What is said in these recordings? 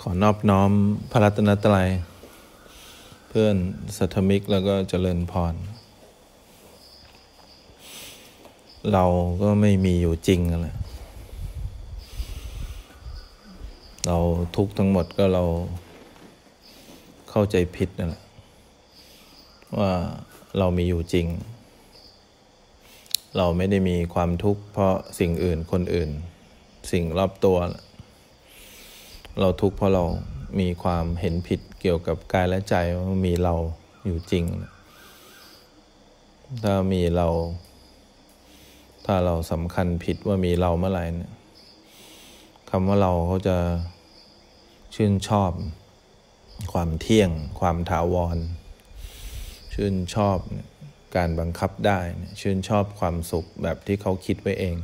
ขอนอบน้อมพระรัตนตรัย เพื่อนสัทมิกแล้วก็เจริญพร เราก็ไม่มีอยู่จริงแหละเราทุกทั้งหมดก็เราเข้าใจผิดนั่นแหละว่าเรามีอยู่จริง เราไม่ได้มีความทุกข์เพราะสิ่งอื่นคนอื่น สิ่งรอบตัว เราทุกข์เพราะเรามีความเห็นผิดเกี่ยวกับกายและใจว่ามีเราอยู่จริง ถ้ามีเรา ถ้าเราสำคัญผิดว่ามีเราเมื่อไหร่เนี่ยคำว่าเราเขาจะชื่นชอบ ความเที่ยง ความถาวร ชื่นชอบการบังคับได้ ชื่นชอบความสุขแบบที่เขาคิดไว้เอง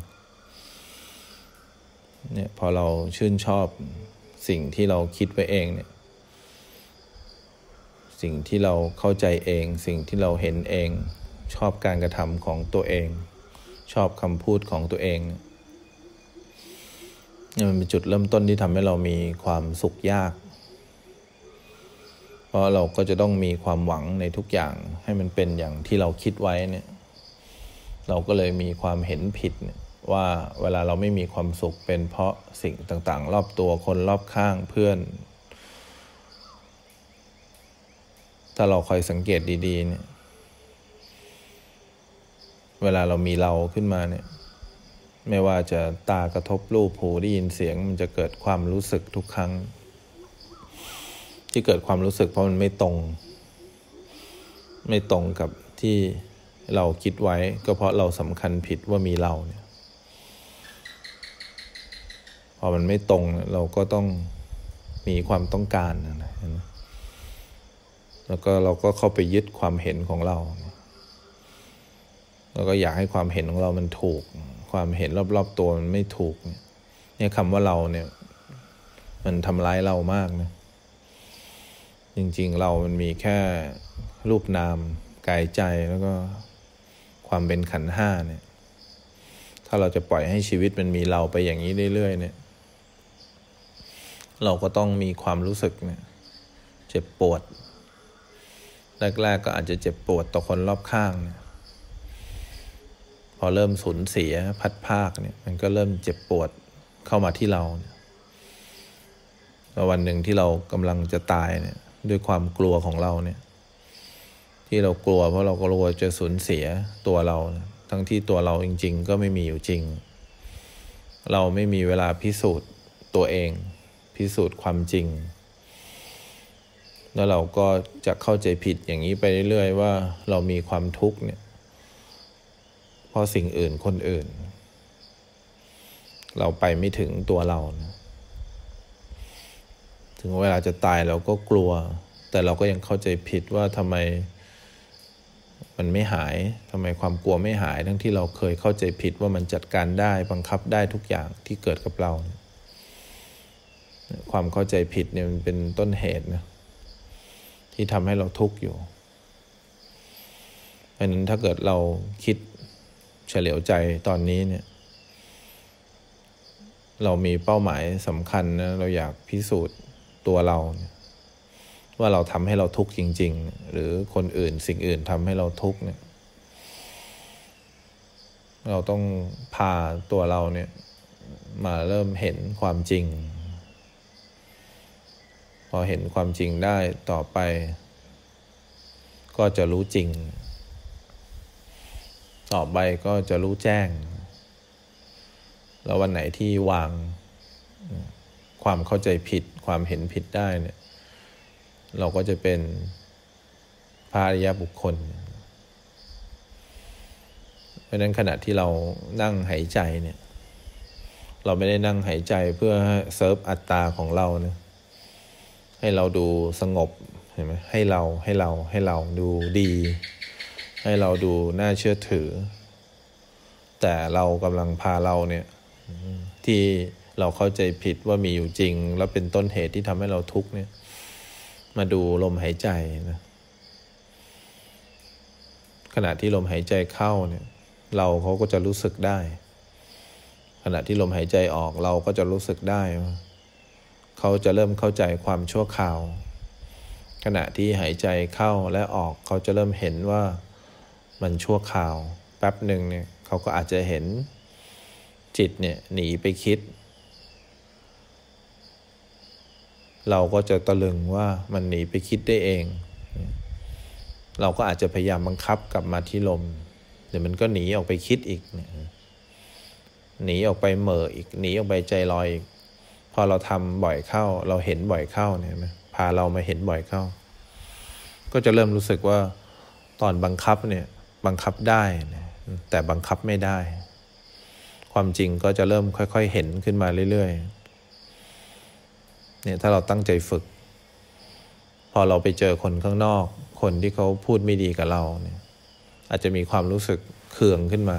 เนี่ยพอเราชื่นชอบ สิ่งที่เราคิดไว้เองเนี่ย สิ่งที่เราเข้าใจเอง สิ่งที่เราเห็นเอง ชอบการกระทำของตัวเอง ชอบคำพูดของตัวเองเนี่ยมันเป็นจุดเริ่มต้นที่ทำให้เรามีความสุขยาก เพราะเราก็จะต้องมีความหวังในทุกอย่างให้มันเป็นอย่างที่เราคิดไว้เนี่ย เราก็เลยมีความเห็นผิดเนี่ย ว่าเวลาเราไม่มีความสุขเป็นเพราะสิ่งต่างๆ รอบตัวคนรอบข้างเพื่อน ถ้าเราคอยสังเกตดีๆ เนี่ย เวลาเรามีเราขึ้นมาเนี่ย ไม่ว่าจะตากระทบรูปหูได้ยินเสียง มันจะเกิดความรู้สึกทุกครั้ง ที่เกิดความรู้สึกเพราะมันไม่ตรง ไม่ตรงกับที่เราคิดไว้ก็เพราะเราสำคัญผิดว่ามีเราเนี่ย พอมันไม่ตรงเราก็ต้องมีความต้องการนะแล้วก็เราก็เข้าไปยึดความเห็นของเรา แล้วก็อยากให้ความเห็นของเรามันถูก ความเห็นรอบๆตัวมันไม่ถูก เนี่ยคำว่าเราเนี่ย มันทำร้ายเรามากนะ จริงๆเรามันมีแค่รูปนามกายใจแล้วก็ความเป็นขันห้าเนี่ย ถ้าเราจะปล่อยให้ชีวิตมันมีเราไปอย่างนี้เรื่อยๆเนี่ย เราก็ต้องมีความรู้สึกเนี่ยเจ็บปวด แรก ๆ ก็อาจจะเจ็บปวดต่อคนรอบข้างเนี่ยพอเริ่มสูญเสียพัดภาคเนี่ย มันก็เริ่มเจ็บปวดเข้ามาที่เราเนี่ยแล้ววันหนึ่งที่เรากำลังจะตายเนี่ย ด้วยความกลัวของเราเนี่ย ที่เรากลัว เพราะเรากลัวจะสูญเสียตัวเราทั้งที่ตัวเราจริง ๆ ก็ไม่มีอยู่จริง เราไม่มีเวลาพิสูจน์ตัวเอง พิสูจน์ความจริง แล้วเราก็จะเข้าใจผิดอย่างนี้ไปเรื่อยๆว่าเรามีความทุกข์เนี่ยเพราะสิ่งอื่นคนอื่น เราไปไม่ถึงตัวเรานะถึงเวลาจะตายเราก็กลัว แต่เราก็ยังเข้าใจผิดว่าทำไมมันไม่หายทำไมความกลัวไม่หาย ทั้งที่เราเคยเข้าใจผิดว่ามันจัดการได้บังคับได้ทุกอย่างที่เกิดกับเรานะ ความเข้าใจผิดเนี่ยมันเป็นต้นเหตุนะที่ทำให้เราทุกข์อยู่เพราะนั้นถ้าเกิดเราคิดเฉลียวใจตอนนี้เนี่ย เรามีเป้าหมายสำคัญนะเราอยากพิสูจน์ตัวเรา ว่าเราทำให้เราทุกข์จริง ๆ หรือคนอื่นสิ่งอื่นทำให้เราทุกข์เนี่ย เราต้องพาตัวเราเนี่ย มาเริ่มเห็นความจริง พอเห็นความจริงได้ต่อไป ก็จะรู้จริง ต่อไปก็จะรู้แจ้ง แล้ววันไหนที่วางความเข้าใจผิดความเห็นผิดได้เนี่ย เราก็จะเป็นพระอริยบุคคล เพราะนั้นขณะที่เรานั่งหายใจเนี่ย เราไม่ได้นั่งหายใจเพื่อเซิร์ฟอัตตาของเราเนี่ย ให้เราดูสงบเห็นไหมให้เราให้เราให้เราดูดี ให้เราดูน่าเชื่อถือ แต่เรากำลังพาเราเนี่ยที่เราเข้าใจผิดว่ามีอยู่จริง แล้วเป็นต้นเหตุที่ทำให้เราทุกข์เนี่ย มาดูลมหายใจนะขณะที่ลมหายใจเข้าเนี่ย เราเขาก็จะรู้สึกได้ ขณะที่ลมหายใจออกเราก็จะรู้สึกได้ เขาจะเริ่มเข้าใจความชั่วคราว ขณะที่หายใจเข้าและออกเขาจะเริ่มเห็นว่ามันชั่วคราว แป๊บหนึ่งเนี่ยเขาก็อาจจะเห็นจิตเนี่ยหนีไปคิด เราก็จะตะลึงว่ามันหนีไปคิดได้เอง เราก็อาจจะพยายามบังคับกลับมาที่ลมเดี๋ยวมันก็หนีออกไปคิดอีก หนีออกไปเหม่ออีก หนีออกไปใจลอยอีก พอเราทำบ่อยเข้า เราเห็นบ่อยเข้าเนี่ยนะพาเรามาเห็นบ่อยเข้า ก็จะเริ่มรู้สึกว่าตอนบังคับเนี่ยบังคับได้นะแต่บังคับไม่ได้ ความจริงก็จะเริ่มค่อย ๆ เห็นขึ้นมาเรื่อยๆเนี่ยถ้าเราตั้งใจฝึก พอเราไปเจอคนข้างนอก คนที่เขาพูดไม่ดีกับเราเนี่ย อาจจะมีความรู้สึกเคืองขึ้นมา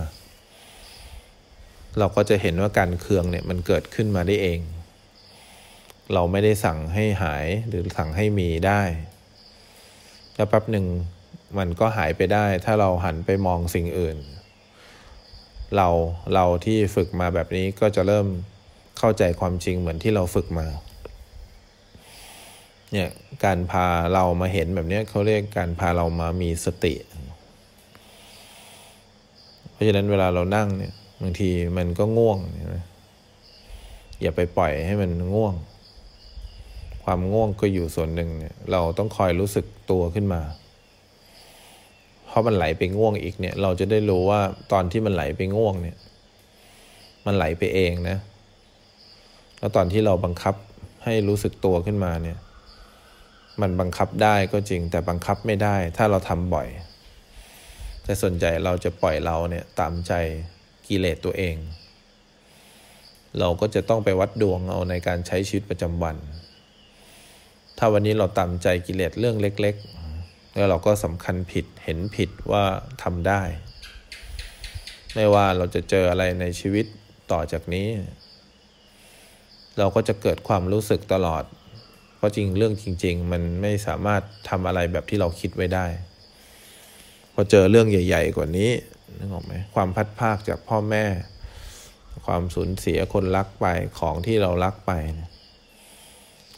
เราก็จะเห็นว่าการเคืองเนี่ยมันเกิดขึ้นมาได้เอง เราไม่ได้สั่งให้หายหรือสั่งให้มีได้แล้วแป๊บหนึ่งมันก็หายไปได้ ถ้าเราหันไปมองสิ่งอื่น เราเราที่ฝึกมาแบบนี้ก็จะเริ่มเข้าใจความจริงเหมือนที่เราฝึกมาเนี่ยการพาเรามาเห็นแบบนี้เขาเรียกการพาเรามามีสติ เพราะฉะนั้นเวลาเรานั่งเนี่ยบางทีมันก็ง่วงอย่าไปปล่อยให้มันง่วง ความง่วงก็อยู่ส่วนหนึ่งเนี่ยเราต้องคอยรู้สึกตัวขึ้นมา เพราะมันไหลไปง่วงอีกเนี่ย เราจะได้รู้ว่าตอนที่มันไหลไปง่วงเนี่ย มันไหลไปเองนะ แล้วตอนที่เราบังคับให้รู้สึกตัวขึ้นมาเนี่ย มันบังคับได้ก็จริง แต่บังคับไม่ได้ ถ้าเราทำบ่อย แต่ส่วนใหญ่เราจะปล่อยเราเนี่ยตามใจกิเลสตัวเอง เราก็จะต้องไปวัดดวงเอาในการใช้ชีวิตประจำวัน ถ้าวันนี้เราตามใจกิเลสเรื่องเล็ก ๆ แล้วเราก็สำคัญผิดเห็นผิดว่าทำได้ ไม่ว่าเราจะเจออะไรในชีวิตต่อจากนี้ เราก็จะเกิดความรู้สึกตลอด เพราะจริงเรื่องจริง ๆ มันไม่สามารถทำอะไรแบบที่เราคิดไว้ได้ พอเจอเรื่องใหญ่ ๆ กว่านี้นึกออกไหมความพัดภาคจากพ่อแม่ ความสูญเสียคนรักไปของที่เรารักไปนะ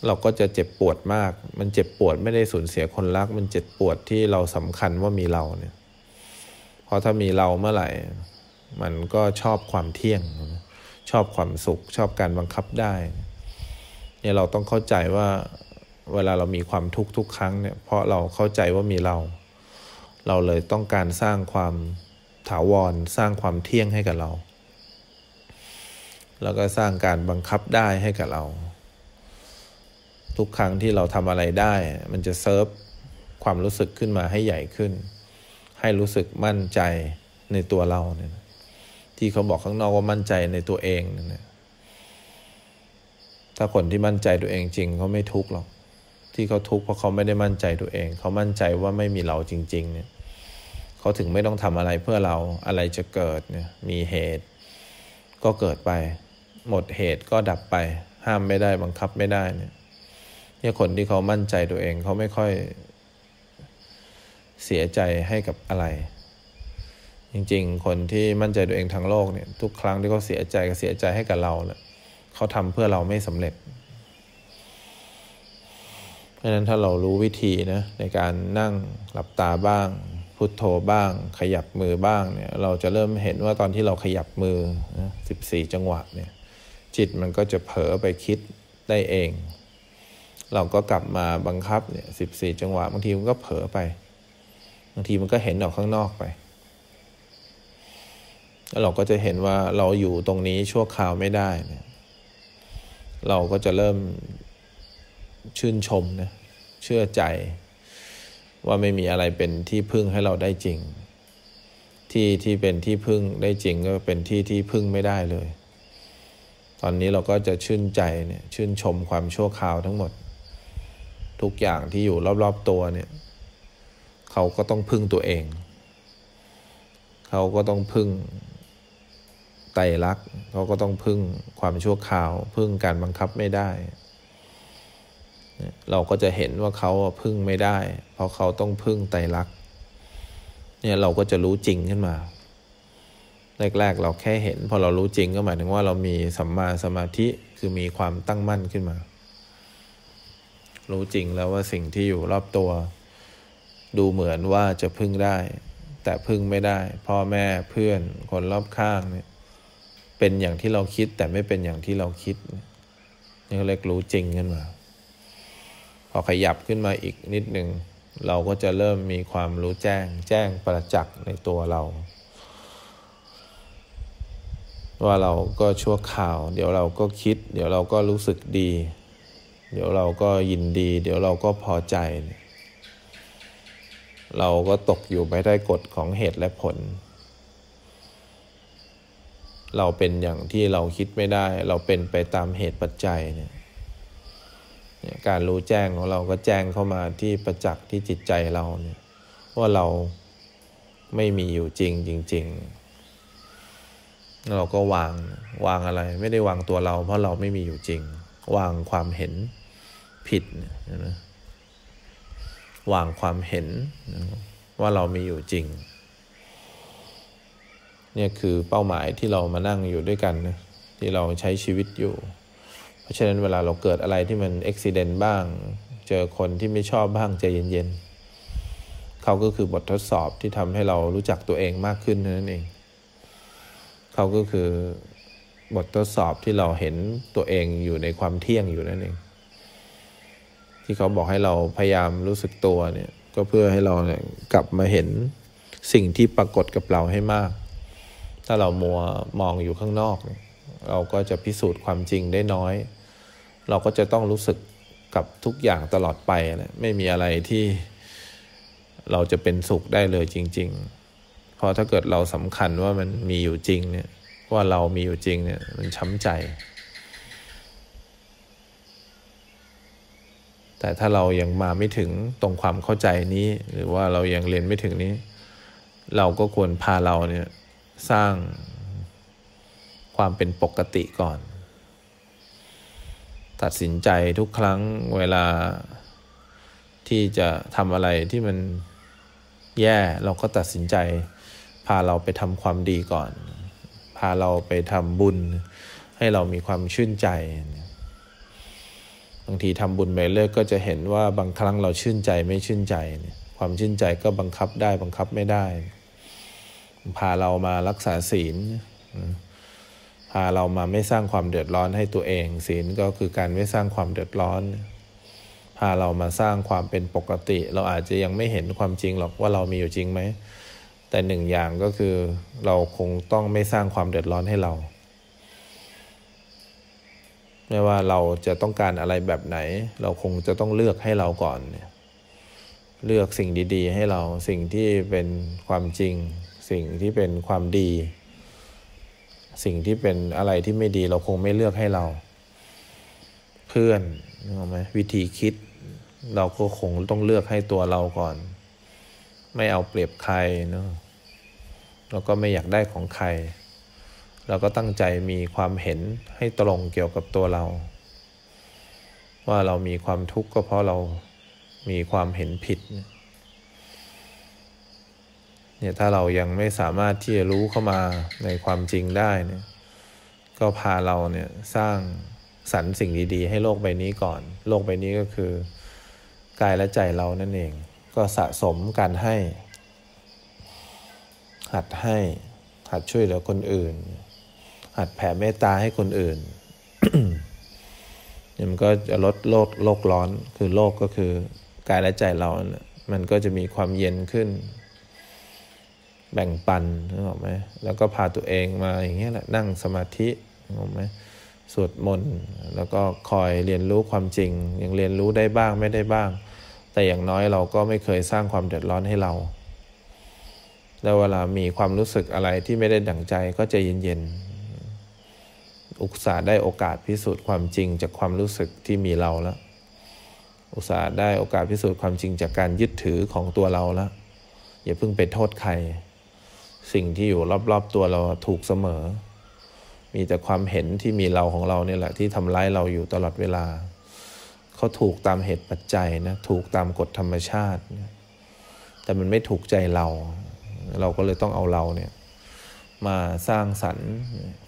เราก็จะเจ็บปวดมาก มันเจ็บปวดไม่ได้สูญเสียคนรัก มันเจ็บปวดที่เราสำคัญว่ามีเราเนี่ย เพราะถ้ามีเราเมื่อไหร่ มันก็ชอบความเที่ยง ชอบความสุข ชอบการบังคับได้ เนี่ยเราต้องเข้าใจว่าเวลาเรามีความทุกข์ทุกครั้งเนี่ย เพราะเราเข้าใจว่ามีเรา เราเลยต้องการสร้างความถาวร สร้างความเที่ยงให้กับเรา แล้วก็สร้างการบังคับได้ให้กับเรา ทุกครั้งที่เราทำอะไรได้ มันจะเซิร์ฟความรู้สึกขึ้นมาให้ใหญ่ขึ้น ให้รู้สึกมั่นใจในตัวเราเนี่ยที่เขาบอกข้างนอกว่ามั่นใจในตัวเองเนี่ยถ้าคนที่มั่นใจตัวเองจริงเขาไม่ทุกข์หรอกที่เขาทุกข์เพราะเขาไม่ได้มั่นใจตัวเอง เขามั่นใจว่าไม่มีเราจริง ๆ เนี่ยเขาถึงไม่ต้องทำอะไรเพื่อเราอะไรจะเกิดเนี่ยมีเหตุ ก็เกิดไป หมดเหตุก็ดับไป ห้ามไม่ได้บังคับไม่ได้เนี่ย เนี่ยคนที่เขามั่นใจตัวเองเขาไม่ค่อยเสียใจให้กับอะไร จริงๆ คนที่มั่นใจตัวเองทั้งโลกเนี่ย ทุกครั้งที่เขาเสียใจก็เสียใจให้กับเราแหละเขาทำเพื่อเราไม่สำเร็จ เพราะฉะนั้นถ้าเรารู้วิธีนะในการนั่งหลับตาบ้าง พุโทโธบ้าง ขยับมือบ้างเนี่ย เราจะเริ่มเห็นว่าตอนที่เราขยับมือสิบสี่จังหวะเนี่ย จิตมันก็จะเผลอไปคิดได้เอง เราก็กลับมาบังคับเนี่ยสิบสี่จังหวะ บางทีมันก็เผลอไป บางทีมันก็เห็นออกข้างนอกไป แล้วเราก็จะเห็นว่าเราอยู่ตรงนี้ชั่วคราวไม่ได้เนี่ยเราก็จะเริ่มชื่นชมนะเชื่อใจว่าไม่มีอะไรเป็นที่พึ่งให้เราได้จริง ที่ที่เป็นที่พึ่งได้จริงก็เป็นที่ที่พึ่งไม่ได้เลย ตอนนี้เราก็จะชื่นใจเนี่ยชื่นชมความชั่วคราวทั้งหมด ทุกอย่างที่อยู่รอบๆตัวเนี่ย เขาก็ต้องพึ่งตัวเอง เขาก็ต้องพึ่งไตรลักษณ์เขาก็ต้องพึ่งความชั่วคราว พึ่งการบังคับไม่ได้ เราก็จะเห็นว่าเขาพึ่งไม่ได้ เพราะเขาต้องพึ่งไตรลักษณ์เนี่ยเราก็จะรู้จริงขึ้นมา แรกๆเราแค่เห็น พอเรารู้จริงก็หมายถึงว่าเรามีสัมมาสมาธิคือมีความตั้งมั่นขึ้นมา รู้จริงแล้วว่าสิ่งที่อยู่รอบตัว ดูเหมือนว่าจะพึ่งได้ แต่พึ่งไม่ได้ พ่อแม่เพื่อนคนรอบข้างเนี่ยเป็นอย่างที่เราคิดแต่ไม่เป็นอย่างที่เราคิดนี่เรียกรู้จริงขึ้นมา พอขยับขึ้นมาอีกนิดหนึ่งเราก็จะเริ่มมีความรู้แจ้ง แจ้งประจักษ์ในตัวเรา ว่าเราก็ชั่วข่าว เดี๋ยวเราก็คิด เดี๋ยวเราก็รู้สึกดี เดี๋ยวเราก็ยินดี เดี๋ยวเราก็พอใจ เราก็ตกอยู่ไปได้กฎของเหตุและผล เราเป็นอย่างที่เราคิดไม่ได้ เราเป็นไปตามเหตุปัจจัยเนี่ยการรู้แจ้งของเราก็แจ้งเข้ามาที่ประจักษ์ที่จิตใจเราเนี่ยว่าเราไม่มีอยู่จริงจริง ๆ เราก็วางวางอะไร ไม่ได้วางตัวเรา เพราะเราไม่มีอยู่จริง วางความเห็น ผิดนะวางความเห็นว่าเรามีอยู่จริง เนี่ยคือเป้าหมายที่เรามานั่งอยู่ด้วยกันนะที่เราใช้ชีวิตอยู่ เพราะฉะนั้นเวลาเราเกิดอะไรที่มันอุบิเหตุบ้าง เจอคนที่ไม่ชอบบ้างใจเย็นๆเขาก็คือบททดสอบที่ทำให้เรารู้จักตัวเองมากขึ้นนั่นเอง เขาก็คือบททดสอบที่เราเห็นตัวเองอยู่ในความเที่ยงอยู่นั่นเอง ที่เขาบอกให้เราพยายามรู้สึกตัวเนี่ยก็เพื่อให้เราเนี่ยกลับมาเห็นสิ่งที่ปรากฏกับเราให้มาก ถ้าเรามัวมองอยู่ข้างนอกเนี่ยเราก็จะพิสูจน์ความจริงได้น้อย เราก็จะต้องรู้สึกกับทุกอย่างตลอดไปนะไม่มีอะไรที่เราจะเป็นสุขได้เลยจริง ๆ เพราะถ้าเกิดเราสำคัญว่ามันมีอยู่จริงเนี่ยว่าเรามีอยู่จริงเนี่ยมันช้ำใจ แต่ถ้าเรายังมาไม่ถึงตรงความเข้าใจนี้ หรือว่าเรายังเรียนไม่ถึงนี้ เราก็ควรพาเราเนี่ยสร้างความเป็นปกติก่อน ตัดสินใจทุกครั้งเวลาที่จะทำอะไรที่มันแย่เราก็ตัดสินใจ พาเราไปทำความดีก่อน พาเราไปทำบุญ ให้เรามีความชื่นใจ บางทีทำบุญไปเลิกก็จะเห็นว่าบางครั้งเราชื่นใจไม่ชื่นใจ ความชื่นใจก็บังคับได้บังคับไม่ได้ พาเรามารักษาศีล พาเรามาไม่สร้างความเดือดร้อนให้ตัวเอง ศีลก็คือการไม่สร้างความเดือดร้อน พาเรามาสร้างความเป็นปกติ เราอาจจะยังไม่เห็นความจริงหรอกว่าเรามีอยู่จริงไหมแต่หนึ่งอย่างก็คือเราคงต้องไม่สร้างความเดือดร้อนให้เรา ไม่ว่าเราจะต้องการอะไรแบบไหน เราคงจะต้องเลือกให้เราก่อนเนี่ยเลือกสิ่งดี ๆ ให้เราสิ่งที่เป็นความจริง สิ่งที่เป็นความดี สิ่งที่เป็นอะไรที่ไม่ดี เราคงไม่เลือกให้เรา เพื่อนนึกออกไหมวิธีคิด เราก็คงต้องเลือกให้ตัวเราก่อน ไม่เอาเปรียบใครเนาะเราก็ไม่อยากได้ของใคร เราก็ตั้งใจมีความเห็นให้ตรงเกี่ยวกับตัวเรา ว่าเรามีความทุกข์ก็เพราะเรามีความเห็นผิดเนี่ยถ้าเรายังไม่สามารถที่จะรู้เข้ามาในความจริงได้เนี่ยก็พาเราเนี่ยสร้างสรรสิ่งดีๆ ให้โลกใบนี้ก่อน โลกใบนี้ก็คือกายและใจเรานั่นเอง ก็สะสมการให้ หัดให้ หัดช่วยเหลือคนอื่น หัดแผ่เมตตาให้คนอื่นเนี่ยมันก็จะลดโลกโลกร้อน คือโลกก็คือกายและใจเรามันก็จะมีความเย็นขึ้น แบ่งปันนึกออกไหมแล้วก็พาตัวเองมาอย่างเงี้ยแหละนั่งสมาธินึกออกไหมสวดมนต์แล้วก็คอยเรียนรู้ความจริง ยังเรียนรู้ได้บ้างไม่ได้บ้าง แต่อย่างน้อยเราก็ไม่เคยสร้างความเดือดร้อนให้เรา แล้วเวลามีความรู้สึกอะไรที่ไม่ได้ดั่งใจก็จะเย็นๆ อุตส่าห์ได้โอกาสพิสูจน์ความจริงจากความรู้สึกที่มีเราแล้ว อุตส่าห์ได้โอกาสพิสูจน์ความจริงจากการยึดถือของตัวเราแล้ว อย่าเพิ่งไปโทษใคร สิ่งที่อยู่รอบๆตัวเราถูกเสมอ มีแต่ความเห็นที่มีเราของเราเนี่ยแหละที่ทำร้ายเราอยู่ตลอดเวลา เขาถูกตามเหตุปัจจัยนะถูกตามกฎธรรมชาติ แต่มันไม่ถูกใจเรา เราก็เลยต้องเอาเราเนี่ย มาสร้างสรรค์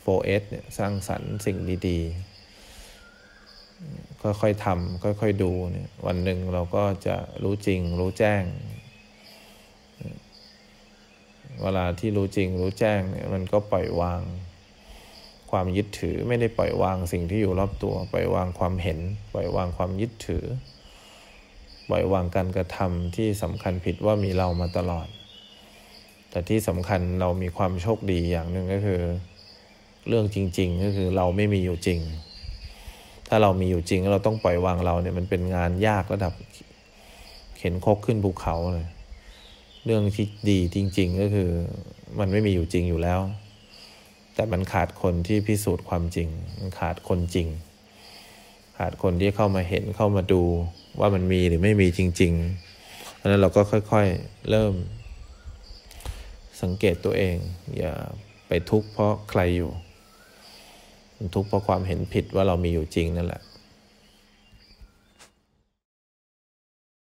4S เนี่ยสร้างสรรค์สิ่งดีๆคค่อยๆทำค่อยๆดูเนี่ยวันหนึ่งเราก็จะรู้จริงรู้แจ้ง เวลาที่รู้จริงรู้แจ้งเนี่ยมันก็ปล่อยวาง ความยึดถือไม่ได้ปล่อยวางสิ่งที่อยู่รอบตัว ปล่อยวางความเห็น ปล่อยวางความยึดถือ ปล่อยวางการกระทำที่สำคัญผิดว่ามีเรามาตลอด แต่ที่สำคัญเรามีความโชคดีอย่างหนึ่งก็คือ เรื่องจริง ๆ ก็คือเราไม่มีอยู่จริง ถ้าเรามีอยู่จริงเราต้องปล่อยวางเราเนี่ยมันเป็นงานยากระดับ เข็นคกขึ้นภูเขาเลยเรื่องที่ดีจริง ๆ ก็คือ มันไม่มีอยู่จริงอยู่แล้ว แต่มันขาดคนที่พิสูจน์ความจริง มันขาดคนจริง ขาดคนที่เข้ามาเห็นเข้ามาดูว่ามันมีหรือไม่มีจริง ๆ เพราะนั้นเราก็ค่อย ๆ เริ่ม สังเกตตัวเอง อย่าไปทุกข์เพราะใครอยู่ ทุกข์เพราะความเห็นผิดว่าเรามีอยู่จริงนั่นแหละ